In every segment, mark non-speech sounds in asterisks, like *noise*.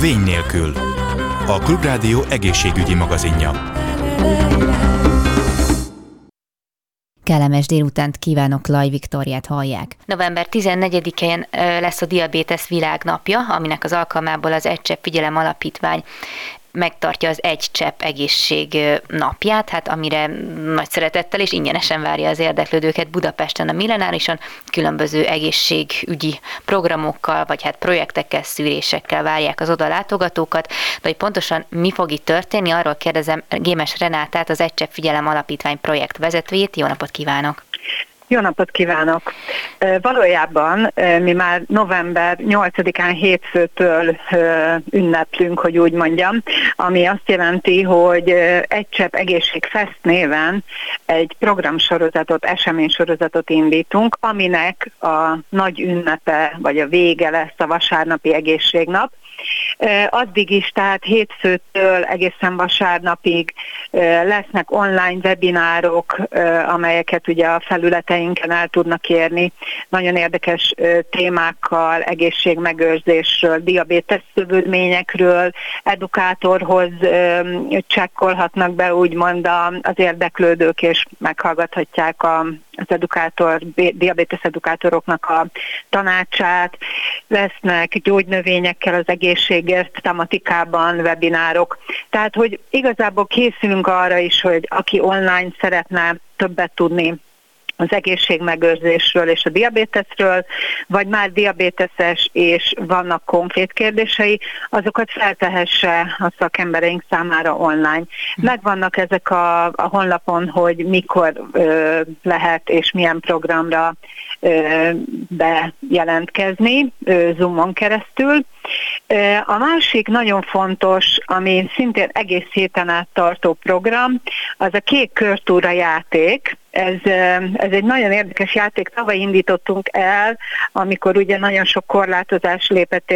Vény nélkül. A Klubrádió egészségügyi magazinja. Kellemes délutánt kívánok, Laj Viktoriát hallják. November 14-én lesz a Diabetes Világnapja, aminek az alkalmából az Egysebb Figyelem Alapítvány megtartja az egy csepp egészség napját, hát amire nagy szeretettel és ingyenesen várja az érdeklődőket Budapesten a Millenárison, különböző egészségügyi programokkal, vagy hát projektekkel, szűrésekkel várják az oda látogatókat, de hogy pontosan mi fog itt történni, arról kérdezem Gémes Renátát, az Egy Csepp Figyelem Alapítvány projekt vezetőjét. Jó napot kívánok! Jó napot kívánok! Valójában mi már november 8-án hétfőtől ünneplünk, hogy úgy mondjam, ami azt jelenti, hogy egy csepp egészségfest néven egy programsorozatot, eseménysorozatot indítunk, aminek a nagy ünnepe, vagy a vége lesz a vasárnapi egészségnap, Addig is, tehát hétfőtől egészen vasárnapig lesznek online webinárok, amelyeket ugye a felületeinken el tudnak érni, nagyon érdekes témákkal, egészségmegőrzésről, diabétes szövődményekről, edukátorhoz csekkolhatnak be úgymond az érdeklődők, és meghallgathatják a az edukátor, diabetes edukátoroknak a tanácsát, lesznek gyógynövényekkel az egészségért tematikában webinárok. Tehát, hogy igazából készülünk arra is, hogy aki online szeretne többet tudni az egészségmegőrzésről és a diabétesről, vagy már diabéteses és vannak konkrét kérdései, azokat feltehesse a szakembereink számára online. Megvannak ezek a, a honlapon, hogy mikor ö, lehet és milyen programra ö, bejelentkezni ö, Zoomon keresztül. Ö, a másik nagyon fontos, ami szintén egész héten át tartó program, az a kék körtúra játék, ez, ez egy nagyon érdekes játék. Tavaly indítottunk el, amikor ugye nagyon sok korlátozás lépett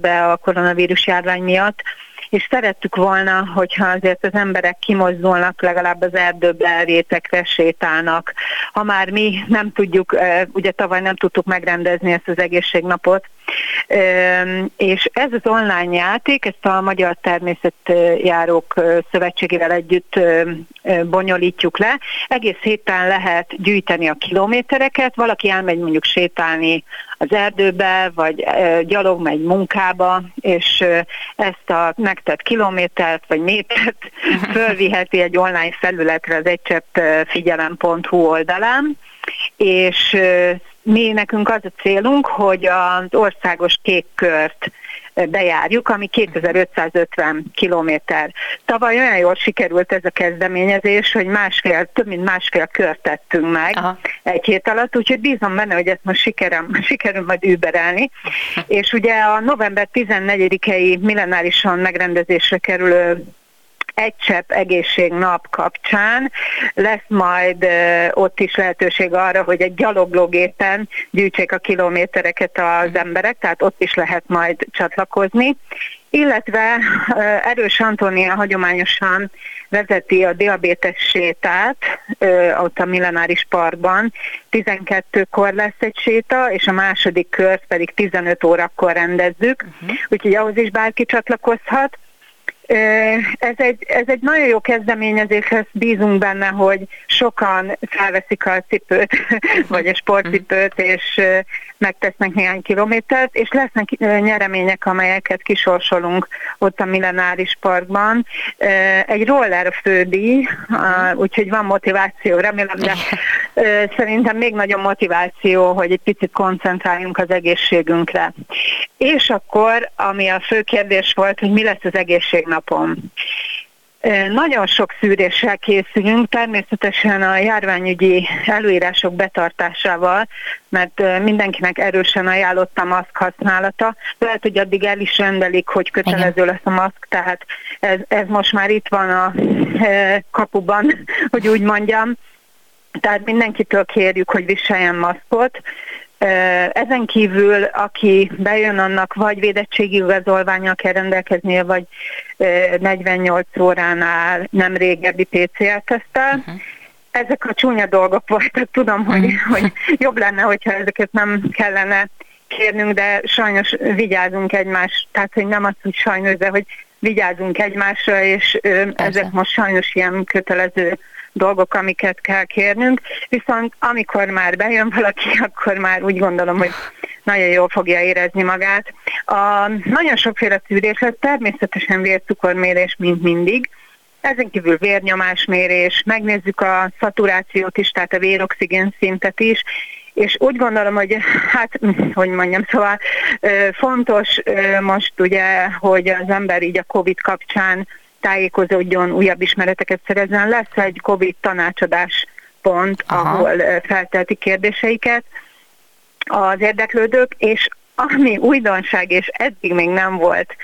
be a koronavírus járvány miatt, és szerettük volna, hogyha azért az emberek kimozdulnak, legalább az erdőbe, rétekre sétálnak. Ha már mi nem tudjuk, ugye tavaly nem tudtuk megrendezni ezt az egészségnapot, és ez az online játék, ezt a Magyar Természetjárók Szövetségével együtt bonyolítjuk le. Egész héten lehet gyűjteni a kilométereket, valaki elmegy mondjuk sétálni az erdőbe, vagy gyalog megy munkába, és ezt a megtett kilométert, vagy métert *laughs* fölviheti egy online felületre az egycseppfigyelem.hu oldalán, és mi nekünk az a célunk, hogy az országos kék kört bejárjuk, ami 2550 kilométer. Tavaly olyan jól sikerült ez a kezdeményezés, hogy másfél, több mint másfél kört tettünk meg Aha. egy hét alatt, úgyhogy bízom benne, hogy ezt most sikerem, *laughs* sikerül majd überelni. *laughs* És ugye a november 14-i millenárison megrendezésre kerülő egy csepp egészségnap kapcsán lesz majd ott is lehetőség arra, hogy egy gyaloglógépen gyűjtsék a kilométereket az emberek, tehát ott is lehet majd csatlakozni. Illetve Erős Antónia hagyományosan vezeti a diabétes sétát ott a Millenáris Parkban. 12-kor lesz egy séta, és a második kört pedig 15 órakor rendezzük, uh-huh. úgyhogy ahhoz is bárki csatlakozhat. Ez egy, ez egy nagyon jó kezdeményezés, ezt bízunk benne, hogy sokan felveszik a cipőt, *laughs* vagy a sportcipőt, és megtesznek néhány kilométert, és lesznek nyeremények, amelyeket kisorsolunk ott a Millenáris Parkban. Egy roller a fődíj, úgyhogy van motiváció, remélem, de szerintem még nagyobb motiváció, hogy egy picit koncentráljunk az egészségünkre. És akkor, ami a fő kérdés volt, hogy mi lesz az egészségnapom. Nagyon sok szűréssel készülünk, természetesen a járványügyi előírások betartásával, mert mindenkinek erősen ajánlott a maszk használata. Lehet, hogy addig el is rendelik, hogy kötelező lesz a maszk, tehát ez, ez most már itt van a kapuban, *laughs* hogy úgy mondjam. Tehát mindenkitől kérjük, hogy viseljen maszkot, ezen kívül, aki bejön, annak vagy védettségi igazolványa kell rendelkeznie, vagy 48 óránál nem régebbi PCR-tesztel. Uh-huh. Ezek a csúnya dolgok voltak, tudom, hogy, uh-huh. hogy jobb lenne, hogyha ezeket nem kellene kérnünk, de sajnos vigyázunk egymás, tehát hogy nem azt, hogy sajnos, de hogy vigyázunk egymásra, és ö, ezek most sajnos ilyen kötelező dolgok, amiket kell kérnünk, viszont amikor már bejön valaki, *laughs* akkor már úgy gondolom, hogy nagyon jól fogja érezni magát. A, nagyon sokféle szűrés lesz, természetesen vércukormérés, mint mindig, ezen kívül vérnyomásmérés, megnézzük a szaturációt is, tehát a véroxigén szintet is, és úgy gondolom, hogy hát, hogy mondjam, szóval fontos most ugye, hogy az ember így a COVID kapcsán tájékozódjon, újabb ismereteket szerezzen. Lesz egy COVID tanácsadás pont, Aha. ahol feltelti kérdéseiket az érdeklődők, és ami újdonság, és eddig még nem volt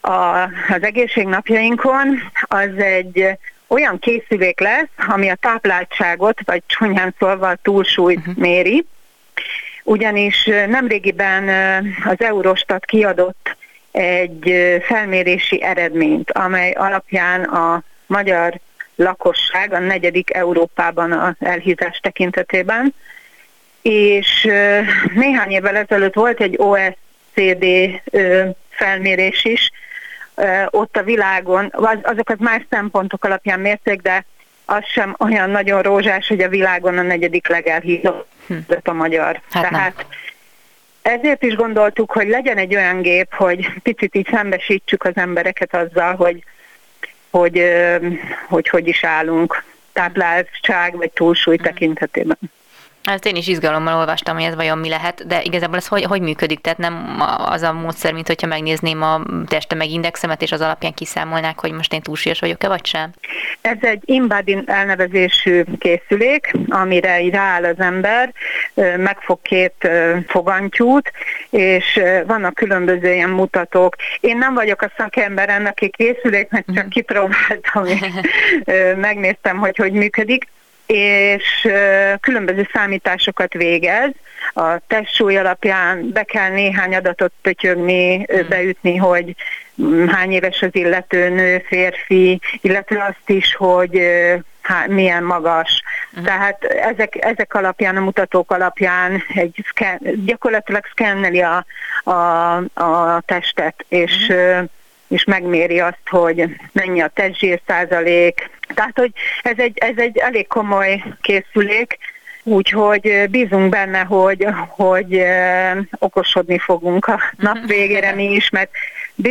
a, az egészségnapjainkon, az egy olyan készülék lesz, ami a tápláltságot, vagy csúnyán szólva a túlsúlyt uh-huh. méri, ugyanis nemrégiben az Eurostat kiadott egy felmérési eredményt, amely alapján a magyar lakosság a negyedik Európában az elhízás tekintetében, és néhány évvel ezelőtt volt egy OECD felmérés is, ott a világon, azokat más szempontok alapján mérték, de az sem olyan nagyon rózsás, hogy a világon a negyedik legelhízott hm. a magyar. Hát Tehát nem. Ezért is gondoltuk, hogy legyen egy olyan gép, hogy picit így szembesítsük az embereket azzal, hogy hogy hogy, hogy is állunk tápláltság vagy túlsúly tekintetében. Hát én is izgalommal olvastam, hogy ez vajon mi lehet, de igazából ez hogy, hogy működik? Tehát nem az a módszer, mint hogyha megnézném a teste meg indexemet, és az alapján kiszámolnák, hogy most én túlsúlyos vagyok-e, vagy sem? Ez egy Inbadin elnevezésű készülék, amire rááll az ember, megfog két fogantyút, és vannak különböző ilyen mutatók. Én nem vagyok a szakember ennek a készüléknek, csak mhm. kipróbáltam, és megnéztem, hogy hogy működik és különböző számításokat végez. A testsúly alapján be kell néhány adatot pötyögni, hmm. beütni, hogy mm, hány éves az illető nő, férfi, illetve azt is, hogy há, milyen magas. Uh-huh. Tehát ezek, ezek alapján, a mutatók alapján egy szken, gyakorlatilag szkenneli a, a, a testet, és uh-huh és megméri azt, hogy mennyi a testzsír százalék. Tehát, hogy ez egy, ez egy elég komoly készülék, Úgyhogy bízunk benne, hogy, hogy okosodni fogunk a nap végére mi is, mert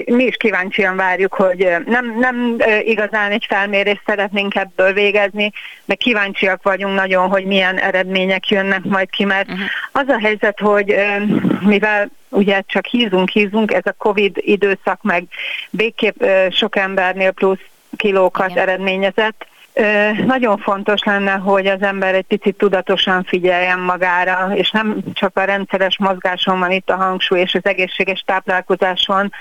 mi is kíváncsian várjuk, hogy nem, nem igazán egy felmérést szeretnénk ebből végezni, de kíváncsiak vagyunk nagyon, hogy milyen eredmények jönnek majd ki, mert uh-huh. az a helyzet, hogy mivel ugye csak hízunk, hízunk, ez a Covid időszak meg végképp sok embernél plusz kilókat Igen. eredményezett, nagyon fontos lenne, hogy az ember egy picit tudatosan figyeljen magára, és nem csak a rendszeres mozgáson van itt a hangsúly és az egészséges táplálkozáson,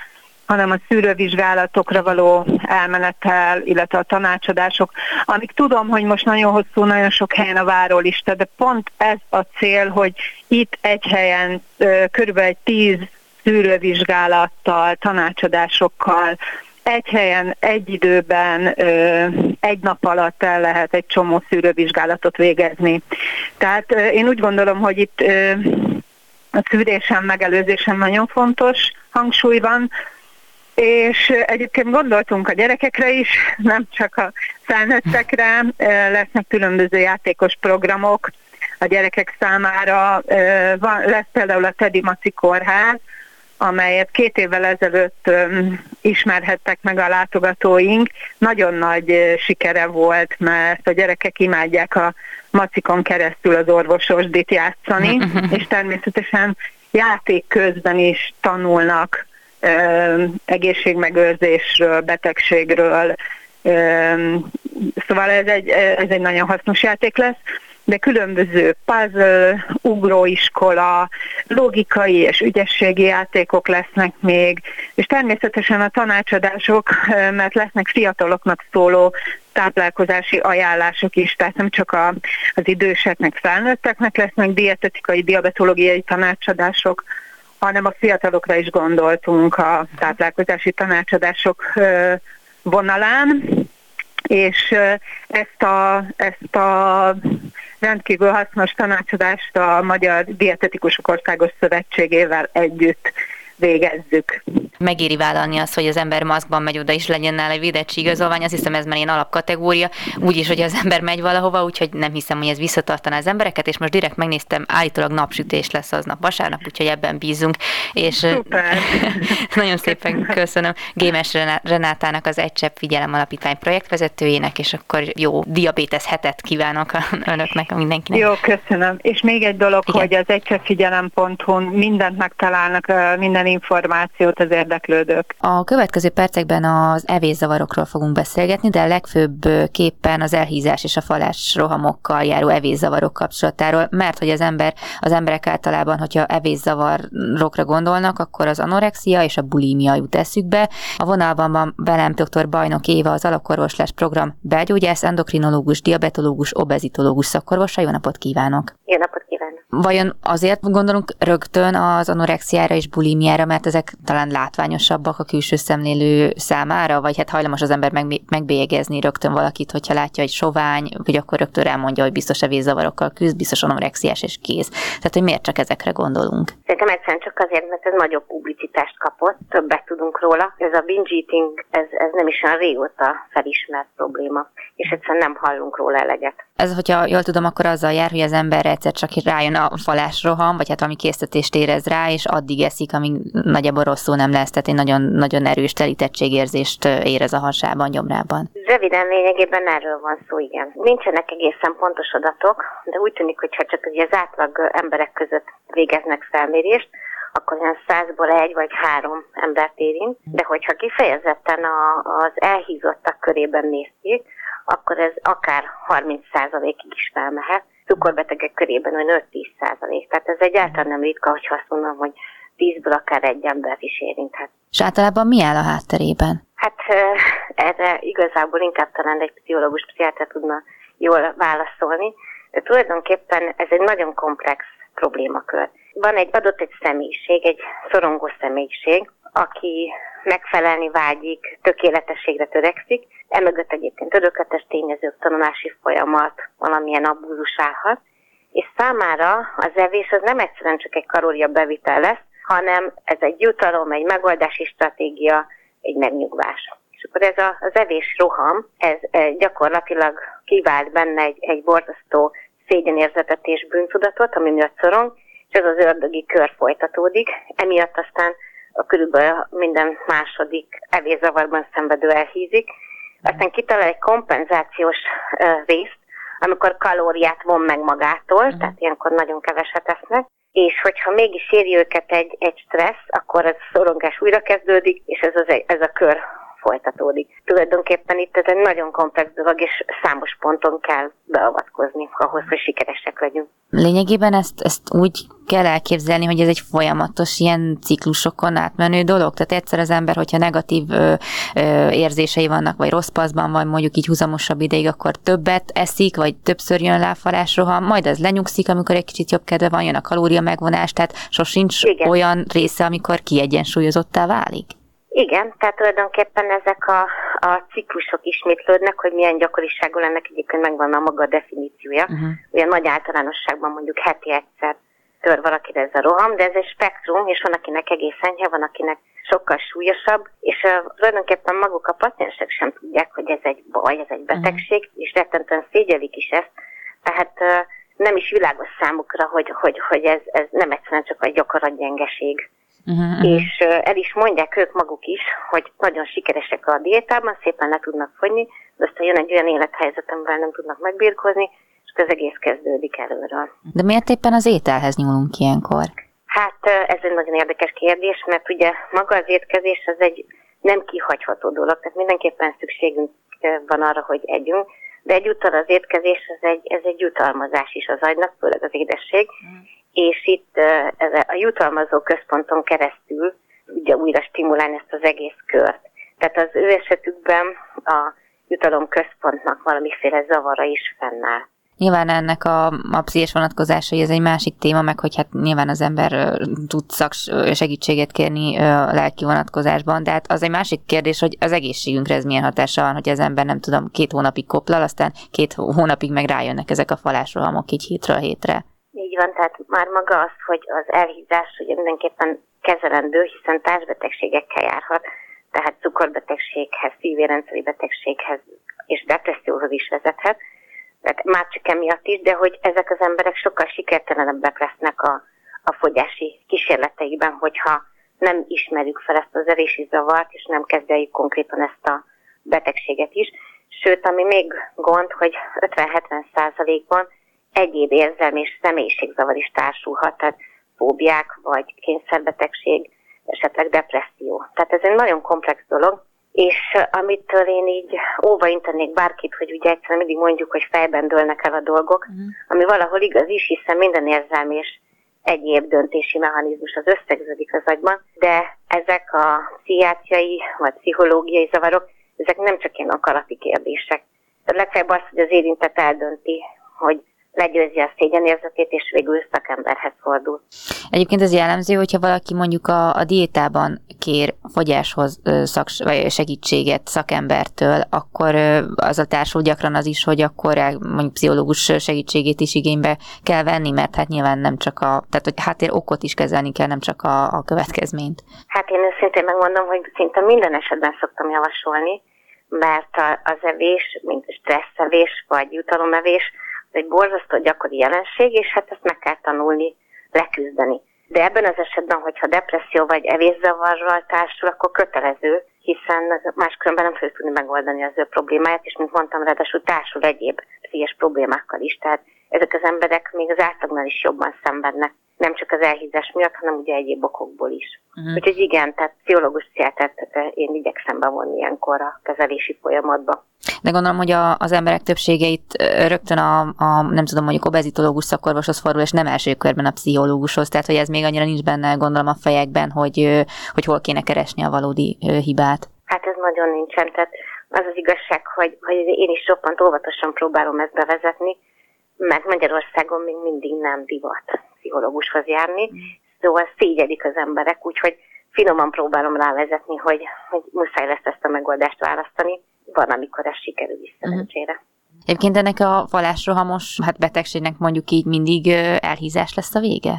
hanem a szűrővizsgálatokra való elmenetel, illetve a tanácsadások, amik tudom, hogy most nagyon hosszú, nagyon sok helyen a várólista, de pont ez a cél, hogy itt egy helyen körülbelül tíz szűrővizsgálattal, tanácsadásokkal, egy helyen, egy időben, egy nap alatt el lehet egy csomó szűrővizsgálatot végezni. Tehát én úgy gondolom, hogy itt a szűrésen, megelőzésen nagyon fontos hangsúly van, és egyébként gondoltunk a gyerekekre is, *laughs* nem csak a felnőttekre, lesznek különböző játékos programok a gyerekek számára. Van, lesz például a Teddy Maci Kórház, amelyet két évvel ezelőtt ismerhettek meg a látogatóink. Nagyon nagy sikere volt, mert a gyerekek imádják a macikon keresztül az orvososdit játszani, és természetesen játék közben is tanulnak egészségmegőrzésről, betegségről, szóval ez egy, ez egy nagyon hasznos játék lesz de különböző puzzle, ugróiskola, logikai és ügyességi játékok lesznek még, és természetesen a tanácsadások, mert lesznek fiataloknak szóló táplálkozási ajánlások is, tehát nem csak a, az időseknek, felnőtteknek lesznek dietetikai, diabetológiai tanácsadások, hanem a fiatalokra is gondoltunk a táplálkozási tanácsadások vonalán. és ezt a, ezt a rendkívül hasznos tanácsadást a Magyar Dietetikusok Országos Szövetségével együtt végezzük. Megéri vállalni azt, hogy az ember maszkban megy oda, és legyen nála védettség igazolvány, azt hiszem ez már ilyen alapkategória, úgyis, hogy az ember megy valahova, úgyhogy nem hiszem, hogy ez visszatartaná az embereket, és most direkt megnéztem, állítólag napsütés lesz aznap vasárnap, úgyhogy ebben bízunk. És Szuper. *laughs* nagyon szépen köszönöm Gémes Renátának az Egy Csepp Figyelem Alapítvány projektvezetőjének, és akkor jó diabétesz hetet kívánok *laughs* önöknek, mindenkinek. Jó, köszönöm. És még egy dolog, Igen. hogy az egycseppfigyelem.hu mindent megtalálnak, minden minden információt az érdeklődők. A következő percekben az evészavarokról fogunk beszélgetni, de legfőbb képpen az elhízás és a falás rohamokkal járó evészavarok kapcsolatáról, mert hogy az ember, az emberek általában, hogyha evészavarokra gondolnak, akkor az anorexia és a bulímia jut eszükbe. A vonalban van velem dr. Bajnok Éva, az alakorvoslás program belgyógyász, endokrinológus, diabetológus, obezitológus szakorvosa. Jó napot kívánok! Jó napot kívánok! Vajon azért gondolunk rögtön az anorexiára és bulimiára, erre, mert ezek talán látványosabbak a külső szemlélő számára, vagy hát hajlamos az ember meg, megbélyegezni rögtön valakit, hogyha látja, hogy sovány, hogy akkor rögtön elmondja, hogy biztos a vízzavarokkal küzd, biztos anorexiás és kész. Tehát, hogy miért csak ezekre gondolunk? Szerintem egyszerűen csak azért, mert ez nagyobb publicitást kapott, többet tudunk róla. Ez a binge eating, ez, ez nem is olyan régóta felismert probléma, és egyszerűen nem hallunk róla eleget. Ez, hogyha jól tudom, akkor azzal jár, hogy az ember egyszer csak rájön a falás roham, vagy hát valami készítést érez rá, és addig eszik, amíg nagyjából rosszul nem lesz, tehát egy nagyon, nagyon erős telítettségérzést érez a hasában, gyomrában. Röviden lényegében erről van szó, igen. Nincsenek egészen pontos adatok, de úgy tűnik, hogy ha csak az átlag emberek között végeznek felmérést, akkor olyan százból egy vagy három embert érint, de hogyha kifejezetten a, az elhízottak körében nézték, akkor ez akár 30%-ig is felmehet. Cukorbetegek körében olyan 5-10%. Tehát ez egyáltalán nem ritka, hogyha azt mondom, hogy tízből akár egy embert is érinthet. És általában mi áll a hátterében? Hát erre igazából inkább talán egy pszichológus, pszichiáter tudna jól válaszolni. De tulajdonképpen ez egy nagyon komplex problémakör. Van egy adott egy személyiség, egy szorongó személyiség, aki megfelelni vágyik, tökéletességre törekszik, emögött egyébként örökletes tényezők, tanulási folyamat, valamilyen abúzus állhat, és számára az evés az nem egyszerűen csak egy kalória bevitel lesz, hanem ez egy jutalom, egy megoldási stratégia, egy megnyugvás. És akkor ez a, az evés roham, ez e, gyakorlatilag kivált benne egy, egy borzasztó szégyenérzetet és bűntudatot, ami miatt szorong, és ez az ördögi kör folytatódik. Emiatt aztán a körülbelül minden második evészavarban szenvedő elhízik. Aztán kitalál egy kompenzációs részt, amikor kalóriát von meg magától, uh-huh. tehát ilyenkor nagyon keveset esznek, és hogyha mégis éri őket egy, egy stressz, akkor ez a szorongás újra kezdődik, és ez, az, ez a kör folytatódik. Tulajdonképpen itt ez egy nagyon komplex dolog, és számos ponton kell beavatkozni ahhoz, hogy sikeresek legyünk. Lényegében ezt, ezt úgy kell elképzelni, hogy ez egy folyamatos ilyen ciklusokon átmenő dolog. Tehát egyszer az ember, hogyha negatív ö, ö, érzései vannak, vagy rossz paszban vagy mondjuk így húzamosabb ideig, akkor többet eszik, vagy többször jön láfalás roham, majd ez lenyugszik, amikor egy kicsit jobb kedve van, jön a kalória megvonás, tehát sosincs Igen. olyan része, amikor kiegyensúlyozottá válik. Igen, tehát tulajdonképpen ezek a, a ciklusok ismétlődnek, hogy milyen gyakoriságú ennek egyébként megvan a maga definíciója. Uh-huh. Olyan nagy általánosságban mondjuk heti egyszer tör valakire ez a roham, de ez egy spektrum, és van akinek egész enyhe, van akinek sokkal súlyosabb, és uh, tulajdonképpen maguk a paciensek sem tudják, hogy ez egy baj, ez egy betegség, uh-huh. és rettentően szégyelik is ezt. Tehát uh, nem is világos számukra, hogy, hogy, hogy ez, ez nem egyszerűen csak egy gyengeség. Uh-huh, és el is mondják ők maguk is, hogy nagyon sikeresek a diétában, szépen le tudnak fogyni, de aztán jön egy olyan élethelyzet, amivel nem tudnak megbírkozni, és az egész kezdődik előről. De miért éppen az ételhez nyúlunk ilyenkor? Hát ez egy nagyon érdekes kérdés, mert ugye maga az étkezés az egy nem kihagyható dolog, tehát mindenképpen szükségünk van arra, hogy együnk, de egyúttal az étkezés ez egy, ez egy jutalmazás is az agynak, főleg az édesség, mm és itt a jutalmazó központon keresztül ugye újra stimulálni ezt az egész kört. Tehát az ő esetükben a jutalom központnak valamiféle zavara is fennáll. Nyilván ennek a, a pszichés vonatkozásai ez egy másik téma, meg hogy hát nyilván az ember tud szaks segítséget kérni a lelki vonatkozásban, de hát az egy másik kérdés, hogy az egészségünkre ez milyen hatása van, hogy az ember nem tudom, két hónapig koplal, aztán két hónapig meg rájönnek ezek a falásrohamok így hétről hétre. Így van, tehát már maga az, hogy az elhízás ugye mindenképpen kezelendő, hiszen társbetegségekkel járhat, tehát cukorbetegséghez, szívérendszeri betegséghez és depresszióhoz is vezethet. Tehát már csak emiatt is, de hogy ezek az emberek sokkal sikertelenebbek lesznek a, a fogyási kísérleteikben, hogyha nem ismerjük fel ezt az erési zavart, és nem kezdjük konkrétan ezt a betegséget is. Sőt, ami még gond, hogy 50-70 százalékban egyéb érzelmi és személyiségzavar is társulhat, tehát fóbiák vagy kényszerbetegség, esetleg depresszió. Tehát ez egy nagyon komplex dolog, és amitől én így óva intenék bárkit, hogy ugye egyszerűen mindig mondjuk, hogy fejben dőlnek el a dolgok, uh-huh. ami valahol igaz is, hiszen minden érzelmi és egyéb döntési mechanizmus az összegződik az agyban, de ezek a pszichiátriai vagy pszichológiai zavarok, ezek nem csak ilyen akarati kérdések. Legfeljebb az, hogy az érintett eldönti, hogy legyőzi a szégyenérzetét, és végül szakemberhez fordul. Egyébként ez jellemző, hogyha valaki mondjuk a, a diétában kér fogyáshoz szaks, vagy segítséget szakembertől, akkor az a társul gyakran az is, hogy akkor mondjuk pszichológus segítségét is igénybe kell venni, mert hát nyilván nem csak a, tehát hogy háttér okot is kezelni kell, nem csak a, a következményt. Hát én őszintén megmondom, hogy szinte minden esetben szoktam javasolni, mert az evés, mint stresszevés vagy jutalomevés, egy borzasztó gyakori jelenség, és hát ezt meg kell tanulni, leküzdeni. De ebben az esetben, hogyha depresszió vagy evészavarral társul, akkor kötelező, hiszen máskülönben nem fogjuk tudni megoldani az ő problémáját, és mint mondtam, ráadásul társul egyéb pszichés problémákkal is. Tehát ezek az emberek még az átlagnál is jobban szenvednek nem csak az elhízás miatt, hanem ugye egyéb okokból is. Uh-huh. Úgyhogy igen, tehát pszichológus pszichiátert én igyekszem bevonni ilyenkor a kezelési folyamatba. De gondolom, hogy a, az emberek többsége itt rögtön a, a, nem tudom, mondjuk obezitológus szakorvoshoz fordul, és nem első körben a pszichológushoz, tehát hogy ez még annyira nincs benne, gondolom a fejekben, hogy, hogy hol kéne keresni a valódi hibát. Hát ez nagyon nincsen, tehát az az igazság, hogy, hogy én is roppant óvatosan próbálom ezt bevezetni, mert Magyarországon még mindig nem divat pszichológushoz járni, mm. szóval szégyedik az emberek, úgyhogy finoman próbálom rávezetni, hogy, hogy muszáj lesz ezt a megoldást választani. Van, amikor ez sikerül is mhm. szerencsére. Egyébként ennek a falásrohamos hát betegségnek mondjuk így mindig elhízás lesz a vége?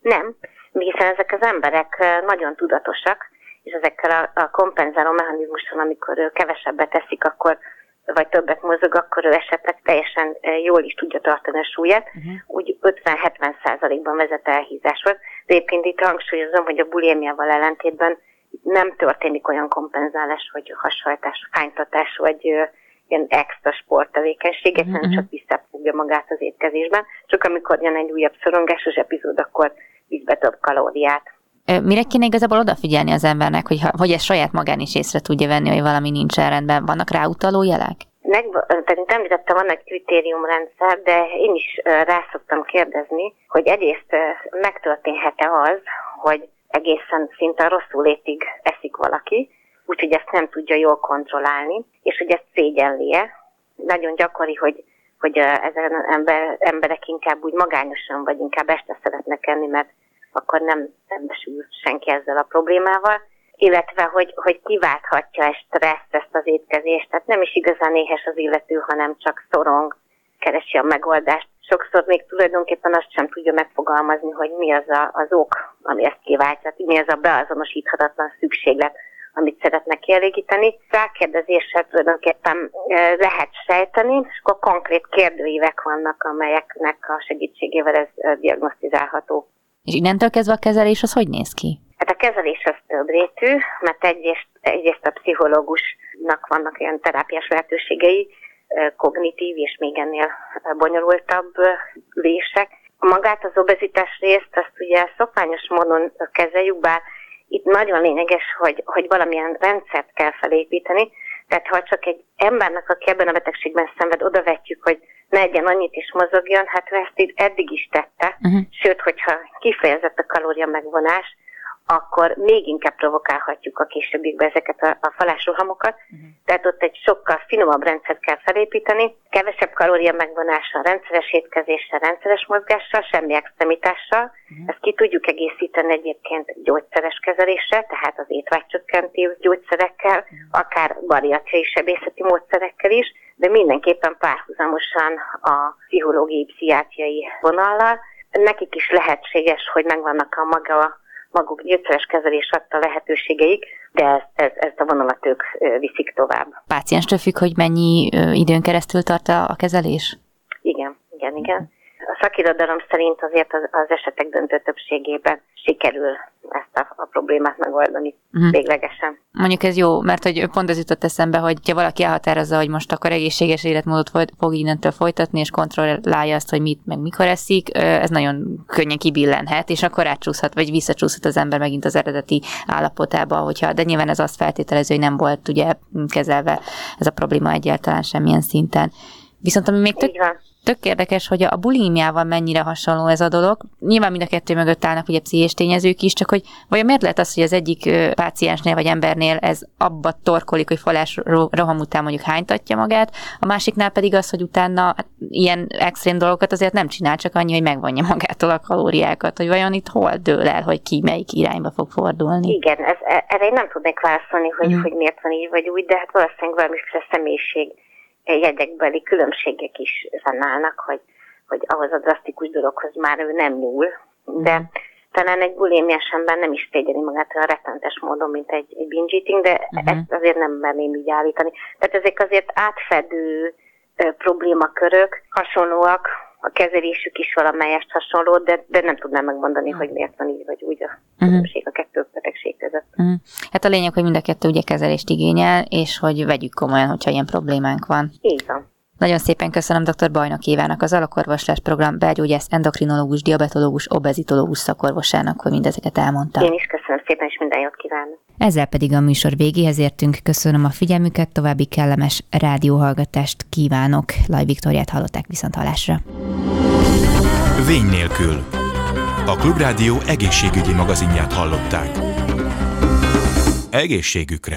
Nem, hiszen ezek az emberek nagyon tudatosak, és ezekkel a, a kompenzáló mechanizmuson, amikor kevesebbet teszik, akkor vagy többet mozog, akkor ő esetleg teljesen eh, jól is tudja tartani a súlyát, uh-huh. úgy 50-70 százalékban vezet elhízáshoz. De éppen itt hangsúlyozom, hogy a bulémiával ellentétben nem történik olyan kompenzálás, hogy hasajtás, hánytatás, vagy ilyen extra sporttevékenység, uh-huh. egyszerűen csak visszafogja magát az étkezésben. Csak amikor jön egy újabb szorongásos epizód, akkor visz be több kalóriát. Mire kéne igazából odafigyelni az embernek, hogy, hogy ezt saját magán is észre tudja venni, hogy valami nincs rendben? Vannak ráutaló jelek? Meg, tehát említettem, van egy kritériumrendszer, de én is rá szoktam kérdezni, hogy egyrészt megtörténhet-e az, hogy egészen szinte rosszul létig eszik valaki, úgyhogy ezt nem tudja jól kontrollálni, és hogy ezt szégyenlie. Nagyon gyakori, hogy hogy ezen ember, emberek inkább úgy magányosan, vagy inkább este szeretnek enni, mert akkor nem szembesül senki ezzel a problémával, illetve hogy, hogy kiválthatja ezt stresszt, ezt az étkezést. Tehát nem is igazán éhes az illető, hanem csak szorong, keresi a megoldást. Sokszor még tulajdonképpen azt sem tudja megfogalmazni, hogy mi az a, az ok, ami ezt kiváltja, mi az a beazonosíthatatlan szükséglet, amit szeretne kielégíteni. Rákérdezéssel tulajdonképpen lehet sejteni, és akkor konkrét kérdőívek vannak, amelyeknek a segítségével ez diagnosztizálható. És innentől kezdve a kezelés az hogy néz ki? Hát a kezelés az több rétű, mert egyrészt, egyrészt a pszichológusnak vannak olyan terápiás lehetőségei, kognitív és még ennél bonyolultabb vések. A magát az obezitás részt azt ugye szokványos módon kezeljük, bár itt nagyon lényeges, hogy, hogy valamilyen rendszert kell felépíteni, tehát ha csak egy embernek, aki ebben a betegségben szenved, odavetjük, hogy ne egyen annyit is mozogjon, hát ő ezt eddig is tette, uh-huh. sőt, hogyha kifejezett a kalória megvonás, akkor még inkább provokálhatjuk a későbbiekben ezeket a, a falásrohamokat. Uh-huh. tehát ott egy sokkal finomabb rendszert kell felépíteni, kevesebb kalória megvonással, rendszeres étkezéssel, rendszeres mozgással, semmi extremitással. Ezt ki tudjuk egészíteni egyébként gyógyszeres kezeléssel, tehát az étvágycsökkentő gyógyszerekkel, akár bariatriai sebészeti módszerekkel is, de mindenképpen párhuzamosan a pszichológiai, pszichiátriai vonallal. Nekik is lehetséges, hogy megvannak a maga maguk gyógyszeres kezelés adta lehetőségeik, de ezt, ez, ezt a vonalat ők viszik tovább. Pácienstől függ, hogy mennyi időn keresztül tart a kezelés? Igen, igen, igen a szakirodalom szerint azért az, az esetek döntő többségében sikerül ezt a, a problémát megoldani uh-huh. véglegesen. Mondjuk ez jó, mert hogy pont ez jutott eszembe, hogy ha valaki elhatározza, hogy most akkor egészséges életmódot fog innentől folytatni, és kontrollálja azt, hogy mit, meg mikor eszik, ez nagyon könnyen kibillenhet, és akkor átcsúszhat, vagy visszacsúszhat az ember megint az eredeti állapotába, hogyha, de nyilván ez azt feltételező, hogy nem volt ugye kezelve ez a probléma egyáltalán semmilyen szinten. Viszont ami még tök, tök érdekes, hogy a bulimiával mennyire hasonló ez a dolog. Nyilván mind a kettő mögött állnak ugye pszichés tényezők is, csak hogy vajon miért lehet az, hogy az egyik páciensnél vagy embernél ez abba torkolik, hogy falás roham után mondjuk hánytatja magát, a másiknál pedig az, hogy utána hát, ilyen extrém dolgokat azért nem csinál, csak annyi, hogy megvonja magától a kalóriákat, hogy vajon itt hol dől el, hogy ki melyik irányba fog fordulni. Igen, ez, e, erre én nem tudnék válaszolni, hogy, mm. hogy miért van így vagy úgy, de hát valószínűleg valamiféle személyiség jegyekbeli különbségek is fennállnak, hogy, hogy ahhoz a drasztikus dologhoz már ő nem nyúl, de mm. talán egy bulémiás ember nem is tégyeli magát olyan rettentes módon, mint egy, egy binge eating, de uh-huh. ezt azért nem merném így állítani. Tehát ezek azért átfedő ö, problémakörök, hasonlóak, a kezelésük is valamelyest hasonló, de, de nem tudnám megmondani, hogy miért van így vagy úgy a mhm. különbség uh-huh. a kettő betegség között. Uh-huh. Hát a lényeg, hogy mind a kettő ugye kezelést igényel, és hogy vegyük komolyan, hogyha ilyen problémánk van. Így van. Nagyon szépen köszönöm dr. Bajnok Évának, az alakorvoslás program belgyógyász, endokrinológus, diabetológus, obezitológus szakorvosának, hogy mindezeket elmondta. Én is köszönöm szépen, és minden jót kívánok. Ezzel pedig a műsor végéhez értünk. Köszönöm a figyelmüket, további kellemes rádióhallgatást kívánok. Laj Viktoriát hallották viszont halásra. Vény nélkül. A Klubrádió egészségügyi magazinját hallották. Egészségükre!